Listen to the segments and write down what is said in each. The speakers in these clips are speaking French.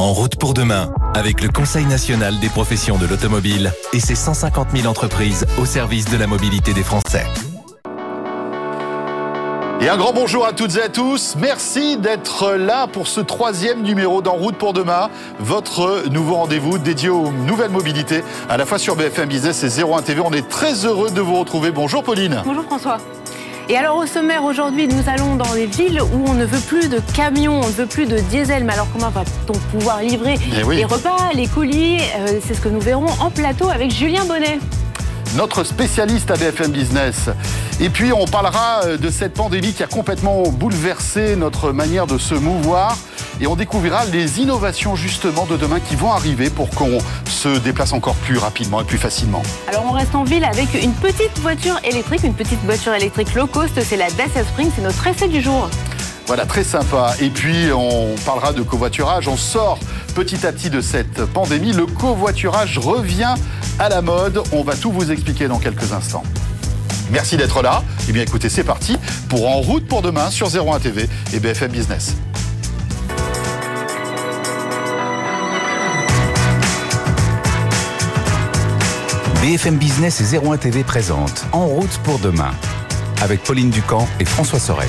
En route pour demain, avec le Conseil national des professions de l'automobile et ses 150 000 entreprises au service de la mobilité des Français. Et un grand bonjour à toutes et à tous. Merci d'être là pour ce troisième numéro d'En route pour demain, votre nouveau rendez-vous dédié aux nouvelles mobilités, à la fois sur BFM Business et 01 TV. On est très heureux de vous retrouver. Bonjour Pauline. Bonjour François. Et alors au sommaire aujourd'hui, nous allons dans les villes où on ne veut plus de camions, on ne veut plus de diesel. Mais alors comment va-t-on pouvoir livrer Eh les repas, les colis? Euh, C'est ce que nous verrons en plateau avec Julien Bonnet. Notre spécialiste à BFM Business. Et puis on parlera euh, de cette pandémie qui a complètement bouleversé notre manière de se mouvoir. Et on découvrira les innovations justement de demain qui vont arriver pour qu'on se déplace encore plus rapidement et plus facilement. Alors on reste en ville avec une petite voiture électrique, une petite voiture électrique low cost, c'est la Dacia Spring, c'est notre essai du jour. Voilà, très sympa. Et puis, on parlera de covoiturage. On sort petit à petit de cette pandémie. Le covoiturage revient à la mode. On va tout vous expliquer dans quelques instants. Merci d'être là. Eh bien, écoutez, c'est parti pour En route pour demain sur 01 TV et BFM Business. BFM Business et 01 TV présente En route pour demain avec Pauline Ducamp et François Sorel.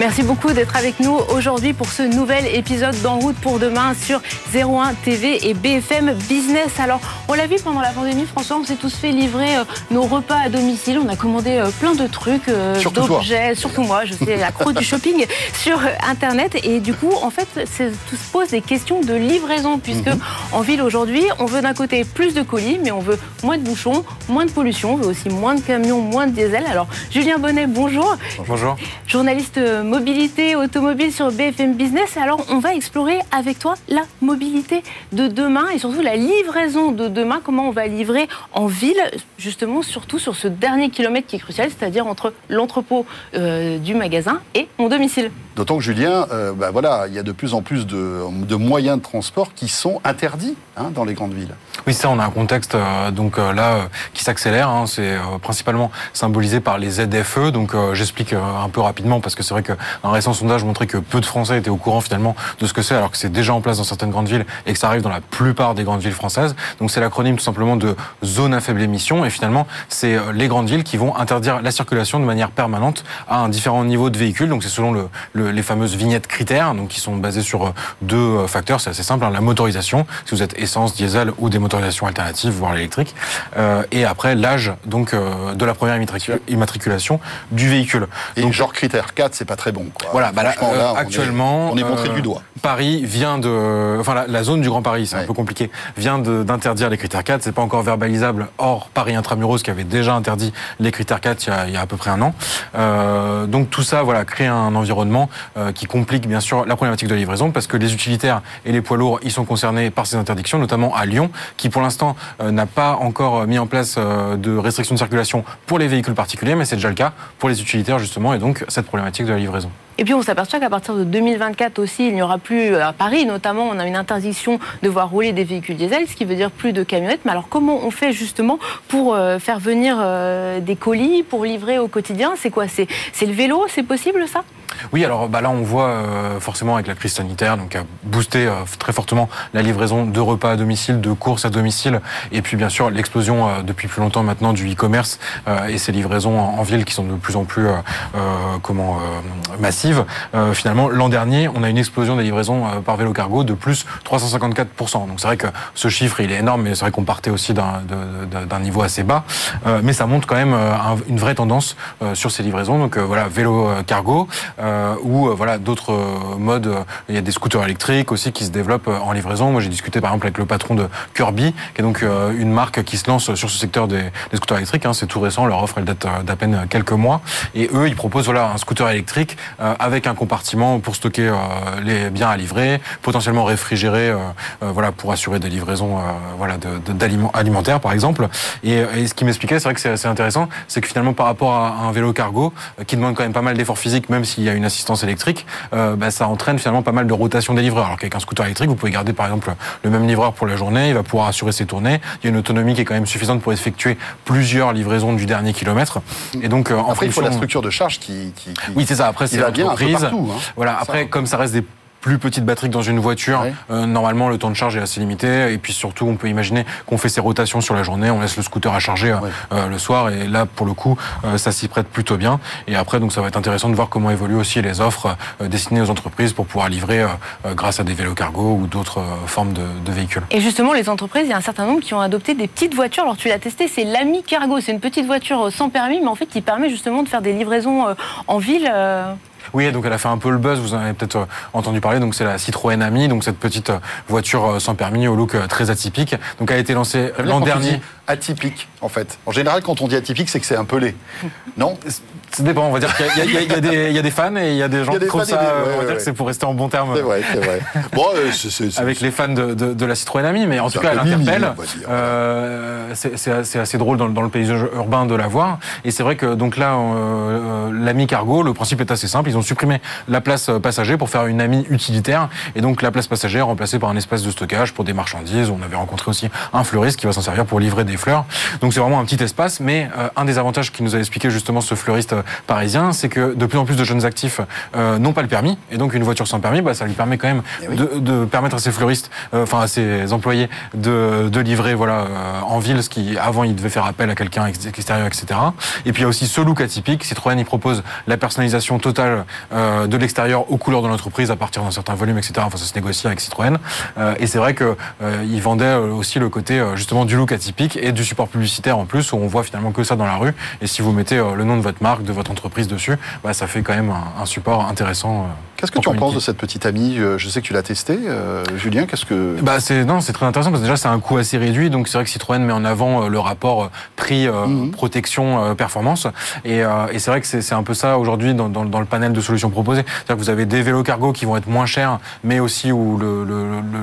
Merci beaucoup d'être avec nous aujourd'hui pour ce nouvel épisode d'En route pour demain sur 01 TV et BFM Business. Alors, on l'a vu pendant la pandémie, François, on s'est tous fait livrer euh, nos repas à domicile. On a commandé euh, plein de trucs, euh, toi. d'objets, surtout moi, je suis accro du shopping sur Internet. Et du coup, en fait, c'est- tout se pose des questions de livraison, puisque Mhm. en ville aujourd'hui, on veut d'un côté plus de colis, mais on veut moins de bouchons, moins de pollution, on veut aussi moins de camions, moins de diesel. Alors, Julien Bonnet, bonjour Bonjour. journaliste mobilité automobile sur BFM Business. Alors, on va explorer avec toi la mobilité de demain et surtout la livraison de demain. Comment on va livrer en ville, justement, surtout sur ce dernier kilomètre qui est crucial, c'est-à-dire entre l'entrepôt euh, du magasin et mon domicile. D'autant que Julien, euh, bah voilà, il y a de plus en plus de, de moyens de transport qui sont interdits hein, dans les grandes villes. Oui, ça, on a un contexte euh, donc euh, là euh, qui s'accélère. hein. c'est euh, principalement symbolisé par les ZFE. Donc, euh, j'explique euh, un peu rapidement parce que c'est vrai qu'un récent sondage montrait que peu de Français étaient au courant finalement de ce que c'est, alors que c'est déjà en place dans certaines grandes villes et que ça arrive dans la plupart des grandes villes françaises. Donc, c'est l'acronyme tout simplement de zone à faible émission. Et finalement, c'est euh, les grandes villes qui vont interdire la circulation de manière permanente à un différent niveau de véhicules. Donc, c'est selon le, le- les fameuses vignettes critères, donc qui sont basées sur euh, deux euh, facteurs. C'est assez simple. hein. la motorisation, si vous êtes essence, diesel ou des motorisations alternatives, voire l'électrique. Euh, et après, l'âge donc euh, de la première immatricu- immatriculation du véhicule. Et Donc, genre critère 4, c'est pas très bon. Quoi. voilà, bah là, euh, là, on est- actuellement, on est, montré euh, du doigt. Paris vient de, enfin la, la zone du Grand Paris, c'est Ouais. un peu compliqué, vient d'interdire les critères 4. C'est pas encore verbalisable. Or Paris intramuros qui avait déjà interdit les critères 4 il y a, il y a à peu près un an. Euh, donc tout ça, voilà, crée un environnement euh, qui complique bien sûr la problématique de la livraison parce que les utilitaires et les poids lourds, ils sont concernés par ces interdictions, notamment à Lyon, qui pour l'instant euh, n'a pas encore mis en place de restrictions de circulation pour les véhicules particuliers, mais c'est déjà le cas pour les utilitaires justement, et donc cette problématique de la livraison livraison. Et puis on s'aperçoit qu'à partir de 2024 aussi, il n'y aura plus, à Paris notamment, on a une interdiction de voir rouler des véhicules diesel, ce qui veut dire plus de camionnettes. Mais alors comment on fait justement pour euh, faire venir euh, des colis, pour livrer au quotidien? C'est quoi? C'est le vélo? C'est possible ça? Oui, alors bah là on voit euh, forcément avec la crise sanitaire, donc a boosté euh, très fortement la livraison de repas à domicile, de courses à domicile, et puis bien sûr l'explosion euh, depuis plus longtemps maintenant du e-commerce euh, et ces livraisons en, en ville qui sont de plus en plus euh, euh, comment euh, Euh, finalement, l'an dernier, on a une explosion des livraisons euh, par vélo cargo de plus 354%. Donc c'est vrai que ce chiffre il est énorme, mais c'est vrai qu'on partait aussi d'un niveau assez bas, Euh, mais ça montre quand même un- une vraie tendance sur ces livraisons. Donc voilà, vélo cargo ou voilà d'autres modes. Il y a des scooters électriques aussi qui se développent en livraison. Moi, j'ai discuté par exemple avec le patron de Kirby, qui est donc une marque qui se lance sur ce secteur des, scooters électriques. hein. C'est tout récent. Leur offre elle date d'à peine quelques mois. Et eux, ils proposent voilà un scooter électrique avec un compartiment pour stocker euh, les biens à livrer, potentiellement réfrigéré, euh, euh, voilà pour assurer des livraisons euh, voilà d'aliments alimentaires par exemple. Et, et ce qui m'expliquait, c'est vrai que c'est assez intéressant, c'est que finalement par rapport à un vélo cargo qui demande quand même pas mal d'efforts physiques, même s'il y a une assistance électrique, euh, bah, ça entraîne finalement pas mal de rotation des livreurs. Alors qu'avec un scooter électrique, vous pouvez garder par exemple le même livreur pour la journée, il va pouvoir assurer ses tournées. Il y a une autonomie qui est quand même suffisante pour effectuer plusieurs livraisons du dernier kilomètre. Et donc euh, en Après, il faut la structure de charge qui. qui- qui- oui, c'est ça. Après, c'est va bien partout, hein. Voilà. Après, ça. comme ça reste des plus petite batterie que dans une voiture, Ouais. euh, normalement le temps de charge est assez limité. Et puis surtout, on peut imaginer qu'on fait ses rotations sur la journée, on laisse le scooter à charger euh, Ouais. euh, le soir. Et là, pour le coup, euh, ça s'y prête plutôt bien. Et après, donc ça va être intéressant de voir comment évoluent aussi les offres euh, destinées aux entreprises pour pouvoir livrer grâce à des vélos cargo ou d'autres euh, formes de, de véhicules. Et justement, les entreprises, il y a un certain nombre qui ont adopté des petites voitures. Alors, tu l'as testé, c'est l'Ami Cargo. C'est une petite voiture sans permis, mais en fait, qui permet justement de faire des livraisons euh, en ville. Oui, donc elle a fait un peu le buzz, vous en avez peut-être euh, entendu parler, donc c'est la Citroën Ami, donc cette petite euh, voiture euh, sans permis au look très atypique. Donc elle a été lancée l'an dernier. Atypique, en fait. En général, quand on dit atypique, c'est que c'est un pelé. Non Ça dépend, on va dire qu'il y a- y, y des- il y a des fans et il y a des gens qui trouvent ça, des- ouais, on va dire que c'est pour rester en bon terme C'est vrai, c'est vrai. Bon, euh, avec les fans de, de- de la Citroën Ami, mais en tout cas, elle peu interpelle. Euh, c'est assez, assez drôle dans, dans le paysage urbain de la voir. Et c'est vrai que donc là, euh, l'Ami Cargo, le principe est assez simple. Ils ont supprimé la place passager pour faire une Ami utilitaire. Et donc la place passager est remplacée par un espace de stockage pour des marchandises. On avait rencontré aussi un fleuriste qui va s'en servir pour livrer des fleurs. Donc c'est vraiment un petit espace. Mais euh, un des avantages qui nous a expliqué justement ce fleuriste euh, parisien, c'est que de plus en plus de jeunes actifs euh, n'ont pas le permis. Et donc une voiture sans permis, bah, ça lui permet quand même Eh oui. de, de permettre à ses fleuristes, euh, enfin à ses employés, de, de livrer voilà euh, en ville ce qui avant il devait faire appel à quelqu'un ex- extérieur, etc. Et puis il y a aussi ce look atypique. Citroën il propose la personnalisation totale euh, de l'extérieur aux couleurs de l'entreprise à partir d'un certain volume, etc. Enfin ça se négocie avec Citroën. Euh, et c'est vrai que euh, il vendait euh, aussi le côté justement du look atypique et du support publicitaire en plus où on voit finalement que ça dans la rue. Et si vous mettez euh, le nom de votre marque, de votre entreprise dessus, bah, ça fait quand même un, un support intéressant. euh, Qu'est-ce que tu en penses de cette petite amie? Euh, Je sais que tu l'as testée. euh, Julien, qu'est-ce que. Bah c'est non, c'est très intéressant parce que déjà c'est un coût assez réduit, donc c'est vrai que Citroën met en avant le rapport prix euh, Mhm. protection euh, performance et, et c'est vrai que c'est un peu ça aujourd'hui dans, dans, dans le panel de solutions proposées. C'est-à-dire que vous avez des vélos cargo qui vont être moins chers, mais aussi où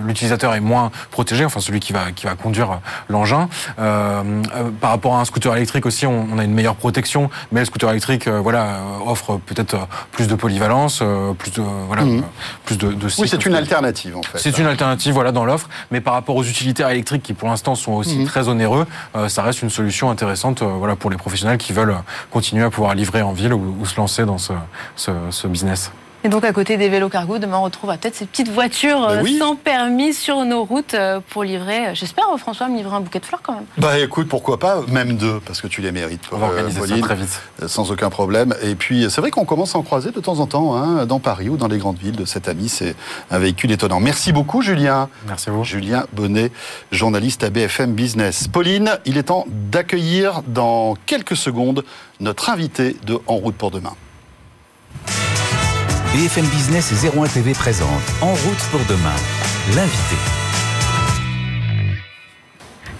l'utilisateur est moins protégé, enfin celui qui va qui va conduire l'engin. Euh, euh, par rapport à un scooter électrique aussi, on, on a une meilleure protection, mais le scooter électrique euh, voilà offre peut-être plus de polyvalence, plus de voilà Mhm. plus de, de Oui, c'est une alternative, en fait. C'est une alternative voilà, dans l'offre, mais par rapport aux utilitaires électriques qui pour l'instant sont aussi Mhm. très onéreux, ça reste une solution intéressante voilà, pour les professionnels qui veulent continuer à pouvoir livrer en ville ou, ou se lancer dans ce, ce, ce business. Et donc, à côté des vélos cargo, demain, on retrouvera peut-être ces petites voitures Mais euh, oui. sans permis sur nos routes euh, pour livrer. euh, J'espère, François, me livrer un bouquet de fleurs quand même. Bah écoute, pourquoi pas, même deux, parce que tu les mérites. On va organiser ça Pauline. très vite. Sans aucun problème. Et puis, c'est vrai qu'on commence à en croiser de temps en temps, hein, dans Paris ou dans les grandes villes de cet ami. C'est un véhicule étonnant. Merci beaucoup, Julien. Merci à vous. Julien Bonnet, journaliste à BFM Business. Pauline, il est temps d'accueillir dans quelques secondes notre invité de En route pour demain. BFM Business et 01 TV présente En route pour demain. L'invité.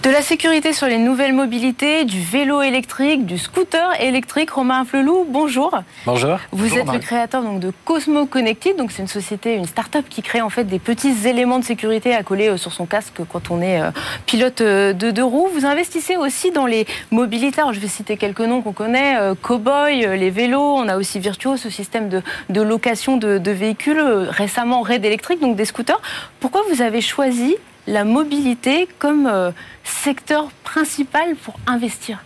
De la sécurité sur les nouvelles mobilités, du vélo électrique, du scooter électrique. Romain Flelou, bonjour. Bonjour. Vous Bonjour, êtes Marie. le créateur donc, de Cosmo Connected, donc c'est une société, une start-up qui crée en fait des petits éléments de sécurité à coller euh, sur son casque quand on est euh, pilote euh, de deux roues. Vous investissez aussi dans les mobilités. Alors, je vais citer quelques noms qu'on connaît euh, Cowboy, euh, les vélos. On a aussi Virtuo, ce système de, de location de, de véhicules. euh, récemment, Red Electric, donc des scooters. Pourquoi vous avez choisi la mobilité comme euh, secteur principal pour investir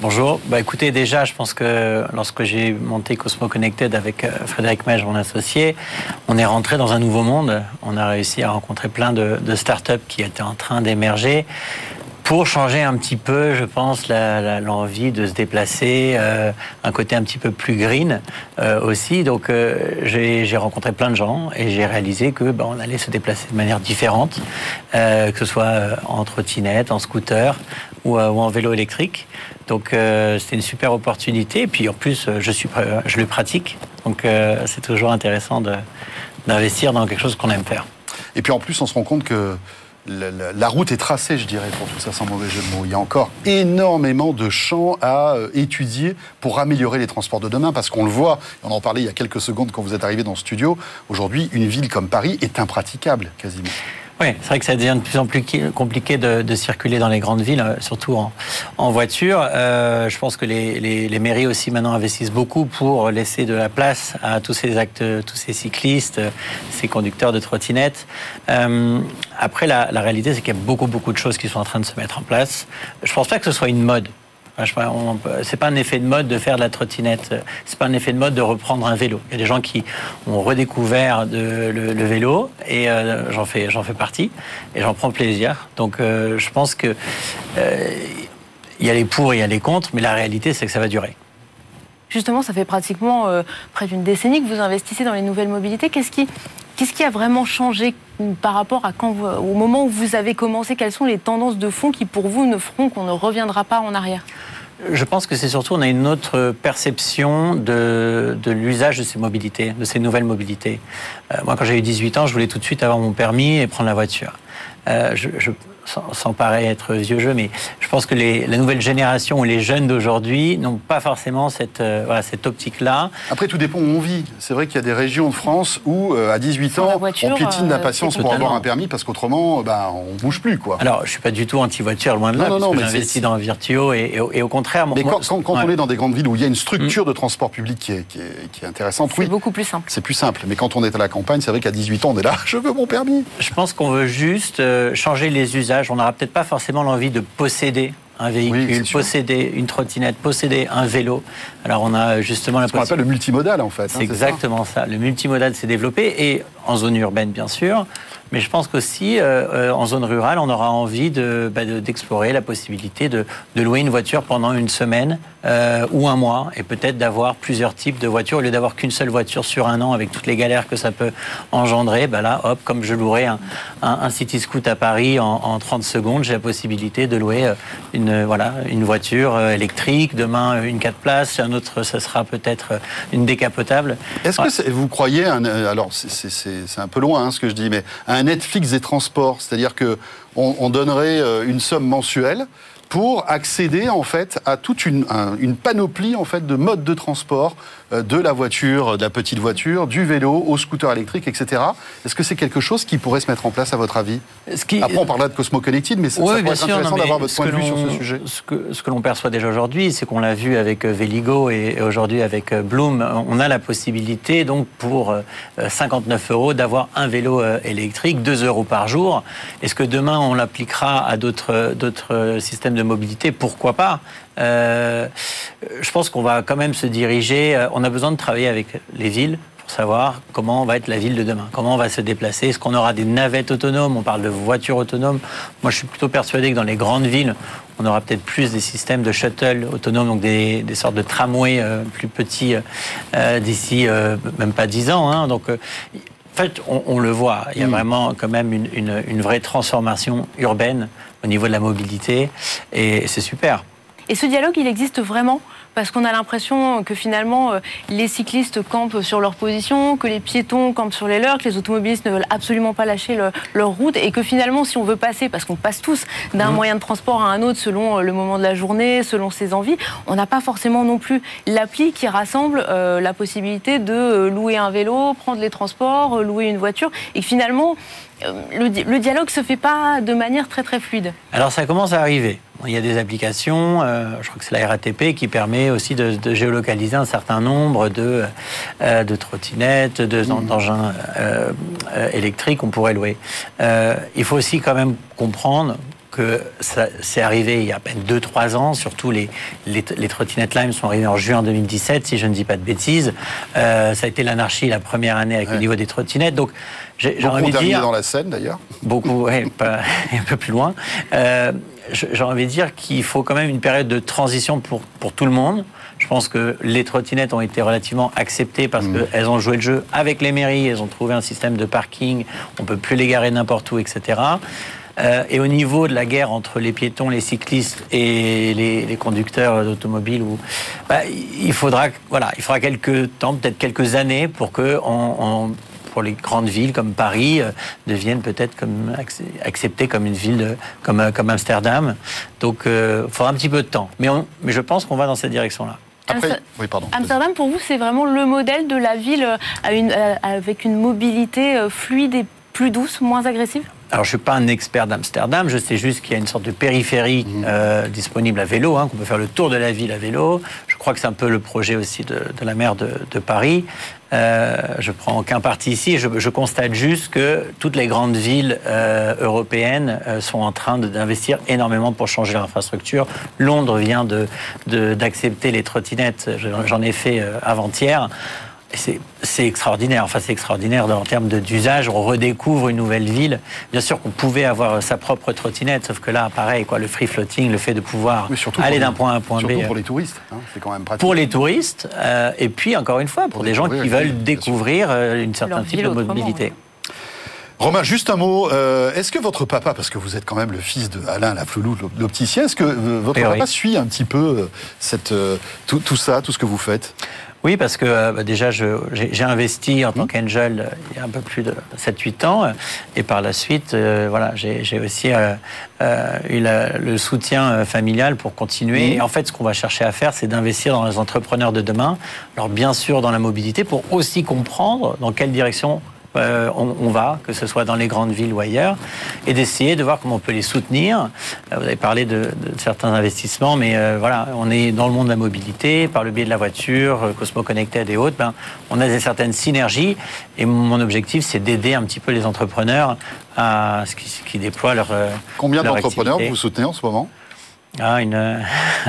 Bonjour. Bah, écoutez, déjà, je pense que lorsque j'ai monté Cosmo Connected avec euh, Frédéric Mage, mon associé, on est rentré dans un nouveau monde. On a réussi à rencontrer plein de, de startups qui étaient en train d'émerger pour changer un petit peu, je pense, l'envie de se déplacer, euh, un côté un petit peu plus green euh, aussi. Donc, euh, j'ai rencontré plein de gens et j'ai réalisé que bah, on allait se déplacer de manière différente, que ce soit en trottinette, en scooter ou, en vélo électrique. Donc, c'était une super opportunité. Et puis, en plus, je, le pratique. Donc, c'est toujours intéressant d'investir dans quelque chose qu'on aime faire. Et puis en plus, on se rend compte que la, route est tracée, je dirais, pour tout ça, sans mauvais jeu de mots. Il y a encore énormément de champs à euh, étudier pour améliorer les transports de demain, parce qu'on le voit, on en parlait il y a quelques secondes quand vous êtes arrivé dans le studio, aujourd'hui, une ville comme Paris est impraticable, quasiment. Oui, c'est vrai que ça devient de plus en plus compliqué de, circuler dans les grandes villes, euh, surtout en, voiture. Euh, je pense que les, les- mairies aussi maintenant investissent beaucoup pour laisser de la place à tous ces actes, tous ces cyclistes, euh, ces conducteurs de trottinettes. Après, la, réalité, c'est qu'il y a beaucoup, beaucoup de choses qui sont en train de se mettre en place. Je pense pas que ce soit une mode. C'est pas un effet de mode de faire de la trottinette. C'est pas un effet de mode de reprendre un vélo. Il y a des gens qui ont redécouvert le, vélo et euh, j'en fais, fais partie et j'en prends plaisir. Donc euh, je pense que euh, il y a les pour, il y a les contre, mais la réalité c'est que ça va durer. Justement, ça fait pratiquement près d'une décennie que vous investissez dans les nouvelles mobilités. Qu'est-ce qui, qu'est-ce qui a vraiment changé par rapport à quand au moment où vous avez commencé? Quelles sont les tendances de fond qui, pour vous, ne feront qu'on ne reviendra pas en arrière? Je pense que c'est surtout, on a une autre perception de, l'usage de ces mobilités, de ces nouvelles mobilités. Euh, moi, quand j'ai eu 18 ans, je voulais tout de suite avoir mon permis et prendre la voiture. Euh, sans, paraître être vieux jeu, mais je pense que les, la nouvelle génération ou les jeunes d'aujourd'hui n'ont pas forcément cette, euh, voilà, cette optique-là. Après, tout dépend où on vit. C'est vrai qu'il y a des régions de France où, euh, à 18 ans, on piétine d'impatience pour avoir un permis parce qu'autrement, bah, on bouge plus. Quoi. Alors, je ne suis pas du tout anti-voiture, loin de là, non, non, parce que j'investis dans Virtuo et, et, au contraire... Mais quand, quand, on est dans des grandes villes où il y a une structure mm. de transport public qui est, qui est, qui est intéressante, oui. C'est beaucoup plus simple. C'est plus simple. Mais quand on est à la campagne, c'est vrai qu'à 18 ans, on est là, je veux mon permis. Je pense qu'on veut juste changer les usages. On n'aura peut-être pas forcément l'envie de posséder un véhicule, posséder une trottinette, posséder un vélo. Alors on a justement la Ce qu'on appelle le multimodal en fait. Hein, c'est exactement ça. Le multimodal s'est développé et en zone urbaine bien sûr, mais je pense qu'aussi, euh, euh, en zone rurale, on aura envie bah, d'explorer de, la possibilité de, de, louer une voiture pendant une semaine euh, ou un mois, et peut-être d'avoir plusieurs types de voitures, au lieu d'avoir qu'une seule voiture sur un an, avec toutes les galères que ça peut engendrer. Bah là, hop, comme je louerais un, un, City Scoot à Paris en, en 30 secondes, j'ai la possibilité de louer une, voilà, une voiture électrique, demain une 4 places, un autre, ça sera peut-être une décapotable. Est-ce que vous croyez, alors c'est un peu loin hein, ce que je dis, mais un Netflix des transports, c'est-à-dire que on, donnerait euh, une somme mensuelle pour accéder en fait à toute une, une panoplie en fait de modes de transport euh, de la voiture, de la petite voiture, du vélo, au scooter électrique, etc. Est-ce que c'est quelque chose qui pourrait se mettre en place à votre avis? Après, on parlera de Cosmo Connected, mais ça, pourrait être intéressant d'avoir votre point de vue sur ce sujet. Ce que, ce que l'on perçoit déjà aujourd'hui, c'est qu'on l'a vu avec euh, Véligo et aujourd'hui avec euh, Bloom, on a la possibilité donc pour 59 euros d'avoir un vélo électrique, 2 euros par jour. Est-ce que demain on l'appliquera à d'autres systèmes de mobilité Pourquoi pas euh, je pense qu'on va quand même se diriger. Euh, on a besoin de travailler avec les villes pour savoir comment va être la ville de demain, comment on va se déplacer. Est-ce qu'on aura des navettes autonomes On parle de voitures autonomes. Moi, je suis plutôt persuadé que dans les grandes villes, on aura peut-être plus des systèmes de shuttle autonomes, donc des, sortes de tramways euh, plus petits d'ici même pas 10 ans. Hein. Donc, en fait, on, le voit, il y a mm. vraiment quand même une, une vraie transformation urbaine au niveau de la mobilité, et c'est super. Et ce dialogue, il existe vraiment parce qu'on a l'impression que finalement euh, les cyclistes campent sur leur position, que les piétons campent sur les leurs, que les automobilistes ne veulent absolument pas lâcher leur route et que finalement si on veut passer, parce qu'on passe tous d'un mmh. moyen de transport à un autre selon euh, le moment de la journée, selon ses envies, on n'a pas forcément non plus l'appli qui rassemble euh, la possibilité de louer un vélo, prendre les transports, louer une voiture et finalement le, le dialogue se fait pas de manière très très fluide. Alors ça commence à arriver. Il y a des applications, euh, je crois que c'est la RATP qui permet aussi de, géolocaliser un certain nombre de, euh, de trottinettes, mmh. d'engins euh, électriques qu'on pourrait louer. il faut aussi quand même comprendre que c'est arrivé il y a à peine 2-3 ans, surtout les, les, trottinettes Lime sont arrivées en juin 2017, si je ne dis pas de bêtises. ça a été l'anarchie la première année avec le niveau des trottinettes. Donc, j'ai envie de dire... dans la Seine d'ailleurs Beaucoup, un peu plus loin j'ai envie de dire qu'il faut quand même une période de transition pour, pour tout le monde. Je pense que les trottinettes ont été relativement acceptées parce mmh. qu'elles ont joué le jeu avec les mairies, elles ont trouvé un système de parking, on peut plus les garer n'importe où, etc. Euh, et au niveau de la guerre entre les piétons, les cyclistes et les, conducteurs d'automobiles, bah, il faudra, voilà, il faudra quelques temps, peut-être quelques années, pour que on, pour les grandes villes comme Paris euh, deviennent peut-être comme acceptées comme une ville comme, euh, comme Amsterdam. Donc il euh, faudra un petit peu de temps. Mais, mais je pense qu'on va dans cette direction-là. Amsterdam, pour vous, c'est vraiment le modèle de la ville avec une mobilité fluide et plus douce, moins agressive? Alors, je ne suis pas un expert d'Amsterdam, je sais juste qu'il y a une sorte de périphérie mmh. disponible à vélo, hein, qu'on peut faire le tour de la ville à vélo. Je crois que c'est un peu le projet aussi de, la maire de, Paris. Euh, je prends aucun parti ici. Je, je, constate juste que toutes les grandes villes euh, européennes euh, sont en train d'investir énormément pour changer leur infrastructure. Londres vient d'accepter de, les trottinettes. J'en ai fait avant-hier c'est extraordinaire. Enfin, c'est extraordinaire en termes d'usage. On redécouvre une nouvelle ville. Bien sûr qu'on pouvait avoir sa propre trottinette, sauf que là, pareil, quoi, le free floating, le fait de pouvoir aller d'un point A à un point surtout B. pour les touristes, hein, c'est quand même pratique. Pour les touristes, euh, et puis encore une fois, pour, des gens qui veulent découvrir euh, une certaine type de mobilité. Romain, juste un mot. Euh, est-ce que votre papa, parce que vous êtes quand même le fils de Alain Lafloulou, l'opticien, est-ce que votre papa suit un petit peu cette, tout, ça, tout ce que vous faites? Oui, parce que euh, bah, déjà, j'ai investi en tant mmh. qu'angel euh, il y a un peu plus de 7-8 ans. Et par la suite, euh, voilà, j'ai aussi eu le soutien familial pour continuer. Mmh. Et en fait, ce qu'on va chercher à faire, c'est d'investir dans les entrepreneurs de demain. Alors, bien sûr, dans la mobilité, pour aussi comprendre dans quelle direction euh, on, va, que ce soit dans les grandes villes ou ailleurs, et d'essayer de voir comment on peut les soutenir. Euh, vous avez parlé de, certains investissements, mais euh, voilà, on est dans le monde de la mobilité, par le biais de la voiture, Cosmo Connected et autres, ben, on a des certaines synergies, et mon objectif, c'est d'aider un petit peu les entrepreneurs à ce qui, déploient leur. Combien d'entrepreneurs vous soutenez en ce moment? Ah, une,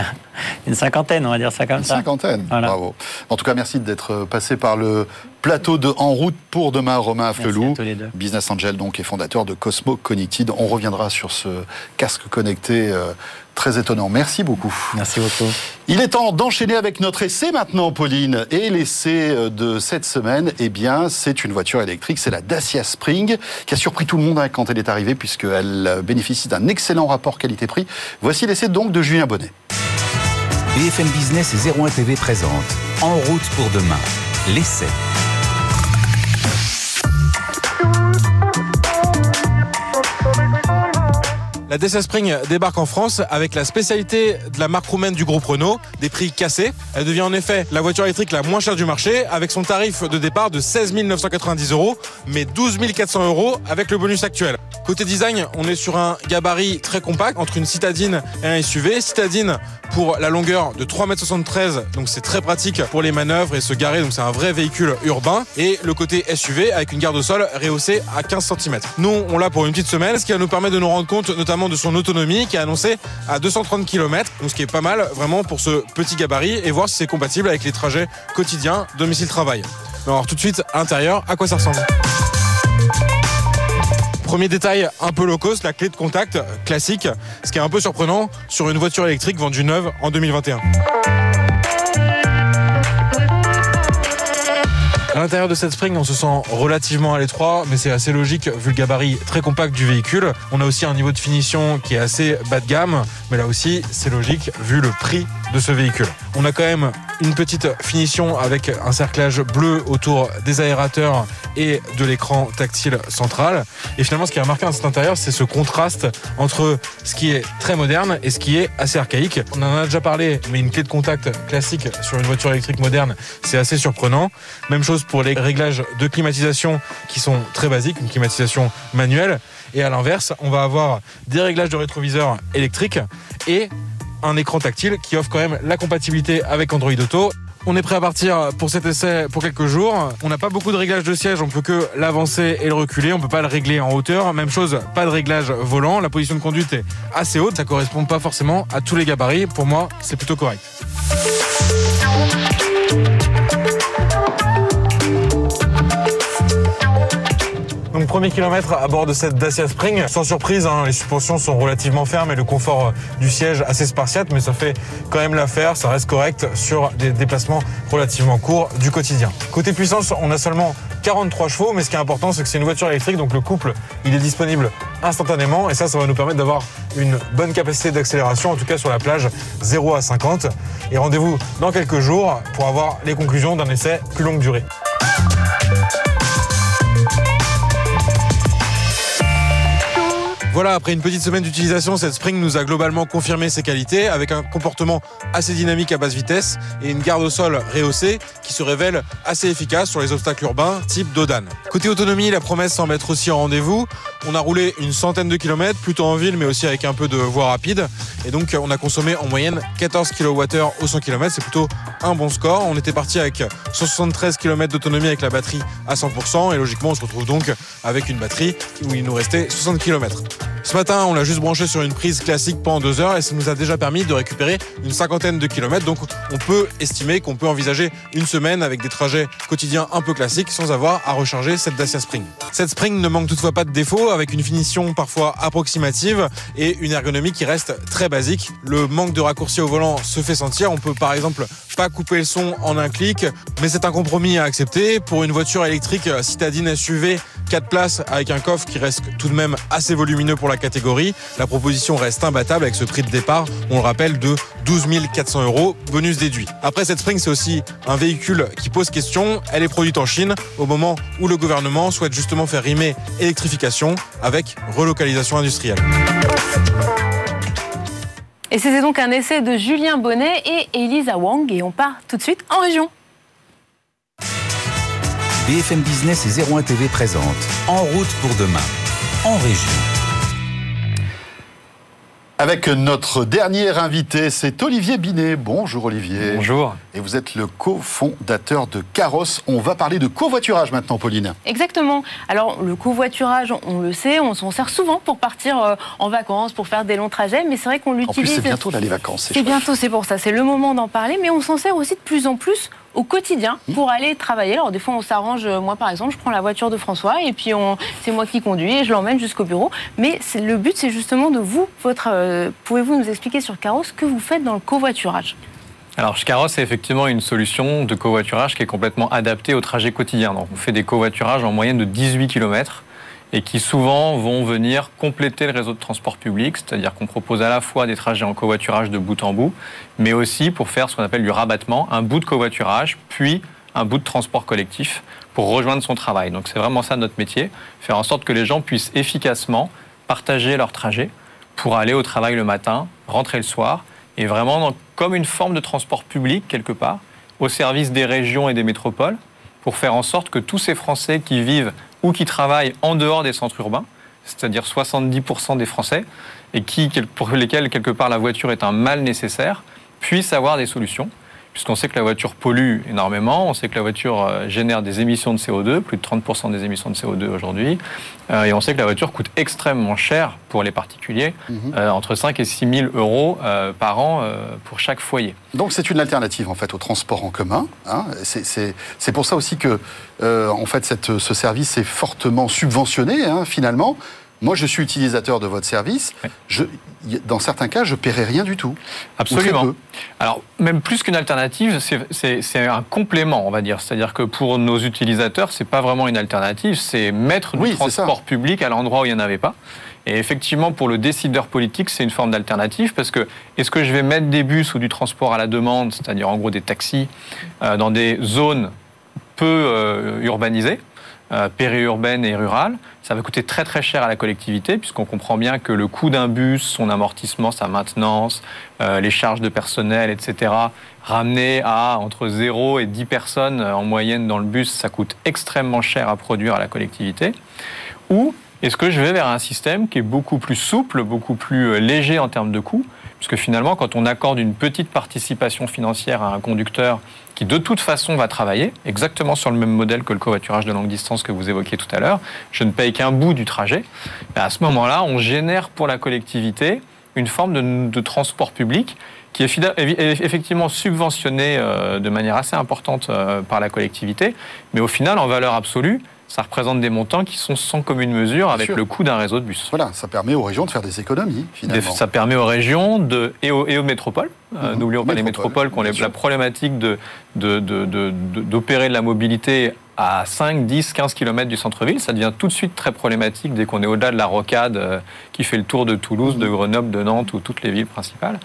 une cinquantaine, on va dire ça comme ça. Une cinquantaine, bravo. En tout cas, merci d'être passé par le plateau de En route pour demain, Romain Afflelou, business angel donc et fondateur de Cosmo Connected. On reviendra sur ce casque connecté euh, très étonnant. Merci beaucoup. Merci beaucoup. Il est temps d'enchaîner avec notre essai maintenant, Pauline. Et l'essai euh, de cette semaine, eh bien, c'est une voiture électrique, c'est la Dacia Spring, qui a surpris tout le monde hein, quand elle est arrivée, puisqu'elle euh, bénéficie d'un excellent rapport qualité-prix. Voici l'essai donc de Julien Bonnet. BFM Business et 01 TV présente En route pour demain, l'essai. La Dacia Spring débarque en France avec la spécialité de la marque roumaine du groupe Renault, des prix cassés. Elle devient en effet la voiture électrique la moins chère du marché avec son tarif de départ de 16 990 euros, mais 12 400 euros avec le bonus actuel. Côté design, on est sur un gabarit très compact entre une citadine et un SUV. Citadine pour la longueur de 3,73 m, donc c'est très pratique pour les manœuvres et se garer, donc c'est un vrai véhicule urbain. Et le côté SUV avec une garde au sol rehaussée à 15 cm. Nous, on l'a pour une petite semaine, ce qui va nous permettre de nous rendre compte notamment de son autonomie qui est annoncée à 230 km, donc ce qui est pas mal vraiment pour ce petit gabarit et voir si c'est compatible avec les trajets quotidiens domicile-travail. Alors tout de suite, à l'intérieur, à quoi ça ressemble? Premier détail un peu low cost, la clé de contact classique, ce qui est un peu surprenant sur une voiture électrique vendue neuve en 2021. À l'intérieur de cette Spring, on se sent relativement à l'étroit, mais c'est assez logique vu le gabarit très compact du véhicule. On a aussi un niveau de finition qui est assez bas de gamme, mais là aussi, c'est logique vu le prix de ce véhicule. On a quand même une petite finition avec un cerclage bleu autour des aérateurs et de l'écran tactile central. Et finalement, ce qui est remarqué dans cet intérieur, c'est ce contraste entre ce qui est très moderne et ce qui est assez archaïque. On en a déjà parlé, mais une clé de contact classique sur une voiture électrique moderne, c'est assez surprenant. Même chose pour les réglages de climatisation qui sont très basiques, une climatisation manuelle. Et à l'inverse, on va avoir des réglages de rétroviseur électriques et un écran tactile qui offre quand même la compatibilité avec Android Auto. On est prêt à partir pour cet essai pour quelques jours. On n'a pas beaucoup de réglages de siège, on peut que l'avancer et le reculer, on peut pas le régler en hauteur. Même chose, pas de réglage volant. La position de conduite est assez haute, ça correspond pas forcément à tous les gabarits. Pour moi, c'est plutôt correct. Donc premier kilomètre à bord de cette Dacia Spring. Sans surprise, hein, les suspensions sont relativement fermes et le confort du siège assez spartiate, mais ça fait quand même l'affaire. Ça reste correct sur des déplacements relativement courts du quotidien. Côté puissance, on a seulement 43 chevaux, mais ce qui est important, c'est que c'est une voiture électrique, donc le couple, il est disponible instantanément, et ça, ça va nous permettre d'avoir une bonne capacité d'accélération, en tout cas sur la plage 0 à 50. Et rendez-vous dans quelques jours pour avoir les conclusions d'un essai plus longue durée. Voilà, après une petite semaine d'utilisation, cette Spring nous a globalement confirmé ses qualités avec un comportement assez dynamique à basse vitesse et une garde au sol rehaussée qui se révèle assez efficace sur les obstacles urbains type Dodan. Côté autonomie, la promesse semble être aussi en rendez-vous. On a roulé une centaine de kilomètres, plutôt en ville mais aussi avec un peu de voie rapide et donc on a consommé en moyenne 14 kWh au 100 km, c'est plutôt un bon score. On était parti avec 173 km d'autonomie avec la batterie à 100% et logiquement on se retrouve donc avec une batterie où il nous restait 60 km. Ce matin, on l'a juste branché sur une prise classique pendant deux heures et ça nous a déjà permis de récupérer une cinquantaine de kilomètres. Donc on peut estimer qu'on peut envisager une semaine avec des trajets quotidiens un peu classiques sans avoir à recharger cette Dacia Spring. Cette Spring ne manque toutefois pas de défauts avec une finition parfois approximative et une ergonomie qui reste très basique. Le manque de raccourcis au volant se fait sentir. On peut par exemple pas couper le son en un clic, mais c'est un compromis à accepter. Pour une voiture électrique citadine SUV, 4 places avec un coffre qui reste tout de même assez volumineux pour la catégorie, la proposition reste imbattable avec ce prix de départ, on le rappelle, de 12 400 euros, bonus déduit. Après, cette Spring, c'est aussi un véhicule qui pose question. Elle est produite en Chine au moment où le gouvernement souhaite justement faire rimer électrification avec relocalisation industrielle. Et c'était donc un essai de Julien Bonnet et Elisa Wang. Et on part tout de suite en région. BFM Business et 01 TV présente En route pour demain, en région. Avec notre dernier invité, c'est Olivier Binet. Bonjour Olivier. Bonjour. Et vous êtes le cofondateur de Carrosse. On va parler de covoiturage maintenant, Pauline. Exactement. Alors, le covoiturage, on le sait, on s'en sert souvent pour partir euh, en vacances, pour faire des longs trajets, mais c'est vrai qu'on l'utilise. En plus, c'est bientôt là, les vacances. C'est bientôt, c'est pour ça. C'est le moment d'en parler, mais on s'en sert aussi de plus en plus au quotidien Mmh. pour aller travailler. Alors des fois on s'arrange, euh, moi par exemple je prends la voiture de François et puis c'est moi qui conduis et je l'emmène jusqu'au bureau. Mais le but c'est justement de vous, votre, euh, pouvez-vous nous expliquer sur Caros ce que vous faites dans le covoiturage? Alors, Shkaros, c'est effectivement une solution de covoiturage qui est complètement adaptée au trajet quotidien. Donc, on fait des covoiturages en moyenne de 18 km et qui souvent vont venir compléter le réseau de transport public, c'est-à-dire qu'on propose à la fois des trajets en covoiturage de bout en bout, mais aussi pour faire ce qu'on appelle du rabattement, un bout de covoiturage, puis un bout de transport collectif pour rejoindre son travail. Donc c'est vraiment ça notre métier, faire en sorte que les gens puissent efficacement partager leur trajet pour aller au travail le matin, rentrer le soir, et vraiment comme une forme de transport public quelque part, au service des régions et des métropoles, pour faire en sorte que tous ces Français qui vivent ou qui travaillent en dehors des centres urbains, c'est-à-dire 70% des Français, et pour lesquels quelque part la voiture est un mal nécessaire, puissent avoir des solutions. Puisqu'on sait que la voiture pollue énormément, on sait que la voiture euh, génère des émissions de CO2, plus de 30% des émissions de CO2 aujourd'hui, euh, et on sait que la voiture coûte extrêmement cher pour les particuliers, euh, entre 5 et 6 000 euros euh, par an pour chaque foyer. Donc c'est une alternative en fait au transport en commun. hein. C'est- pour ça aussi que en fait cette- ce service est fortement subventionné hein, finalement. Moi je suis utilisateur de votre service. Oui. Je, y- dans certains cas je paierai rien du tout. Absolument. Alors, même plus qu'une alternative, c'est- un complément, on va dire. C'est-à-dire que pour nos utilisateurs, c'est pas vraiment une alternative, c'est mettre du Oui, transport public à l'endroit où il n'y en avait pas. Et effectivement, pour le décideur politique, c'est une forme d'alternative parce que est-ce que je vais mettre des bus ou du transport à la demande, c'est-à-dire en gros des taxis, euh, dans des zones peu euh, urbanisées, euh, périurbaines et rurales, ça va coûter très très cher à la collectivité puisqu'on comprend bien que le coût d'un bus, son amortissement, sa maintenance, euh, les charges de personnel, etc., ramené à entre 0 et 10 personnes euh, en moyenne dans le bus, ça coûte extrêmement cher à produire à la collectivité. Ou est-ce que je vais vers un système qui est beaucoup plus souple, beaucoup plus léger en termes de coûts Puisque finalement, quand on accorde une petite participation financière à un conducteur qui de toute façon va travailler, exactement sur le même modèle que le covoiturage de longue distance que vous évoquiez tout à l'heure, je ne paye qu'un bout du trajet, ben, à ce moment-là, on génère pour la collectivité une forme de, de transport public qui est effectivement subventionné euh, de manière assez importante euh, par la collectivité, mais au final, en valeur absolue, ça représente des montants qui sont sans commune mesure avec sûr. le coût d'un réseau de bus. Voilà, ça permet aux régions de faire des économies finalement. Ça permet aux régions de, et, aux, et aux métropoles. Euh. N'oublions pas les Métropoles, qui ont la problématique de- de- de- de- de- d'opérer de la mobilité à 5, 10, 15 km du centre-ville. Ça devient tout de suite très problématique dès qu'on est au-delà de la rocade euh, qui fait le tour de Toulouse, de Grenoble, de Nantes ou toutes les villes principales.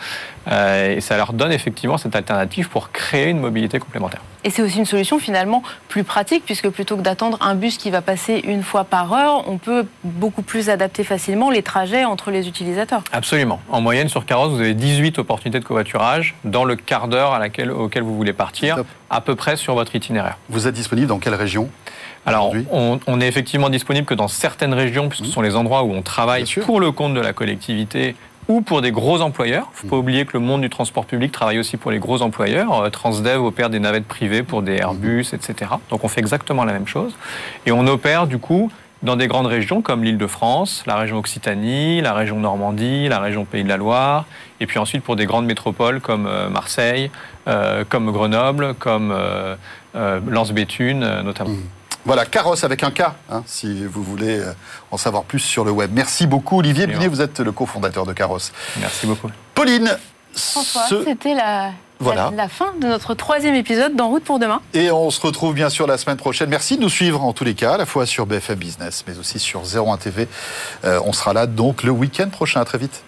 Euh, et ça leur donne effectivement cette alternative pour créer une mobilité complémentaire. Et c'est aussi une solution finalement plus pratique, puisque plutôt que d'attendre un bus qui va passer une fois par heure, on peut beaucoup plus adapter facilement les trajets entre les utilisateurs. Absolument. En moyenne, sur Carrosse, vous avez 18 opportunités de covoiturage dans le quart d'heure auquel vous voulez partir, à peu près sur votre itinéraire. Vous êtes disponible dans quelle région Alors, on, on est effectivement disponible que dans certaines régions, puisque ce sont les endroits où on travaille pour le compte de la collectivité ou pour des gros employeurs. Il ne faut pas oublier que le monde du transport public travaille aussi pour les gros employeurs. Euh, Transdev opère des navettes privées pour des Airbus, etc. Donc on fait exactement la même chose. Et on opère du coup dans des grandes régions comme l'Île-de-France, la région Occitanie, la région Normandie, la région Pays de la Loire, et puis ensuite pour des grandes métropoles comme euh, Marseille, euh, comme Grenoble, comme euh, euh, Lens-Béthune notamment. Voilà, Carrosse avec un K, hein, si vous voulez en savoir plus sur le web. Merci beaucoup, Olivier. Bunier, vous êtes le cofondateur de Carrosse. Merci beaucoup. Pauline, François, ce- c'était la, Voilà. la, la fin de notre troisième épisode d'En route pour demain. Et on se retrouve bien sûr la semaine prochaine. Merci de nous suivre en tous les cas, à la fois sur BFM Business, mais aussi sur 01 TV. Euh, on sera là donc le week-end prochain. À très vite.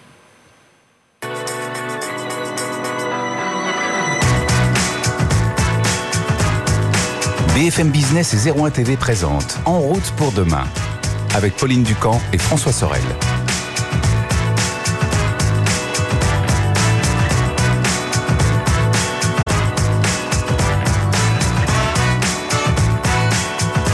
BFM Business et 01 TV présente En route pour demain avec Pauline Ducamp et François Sorel.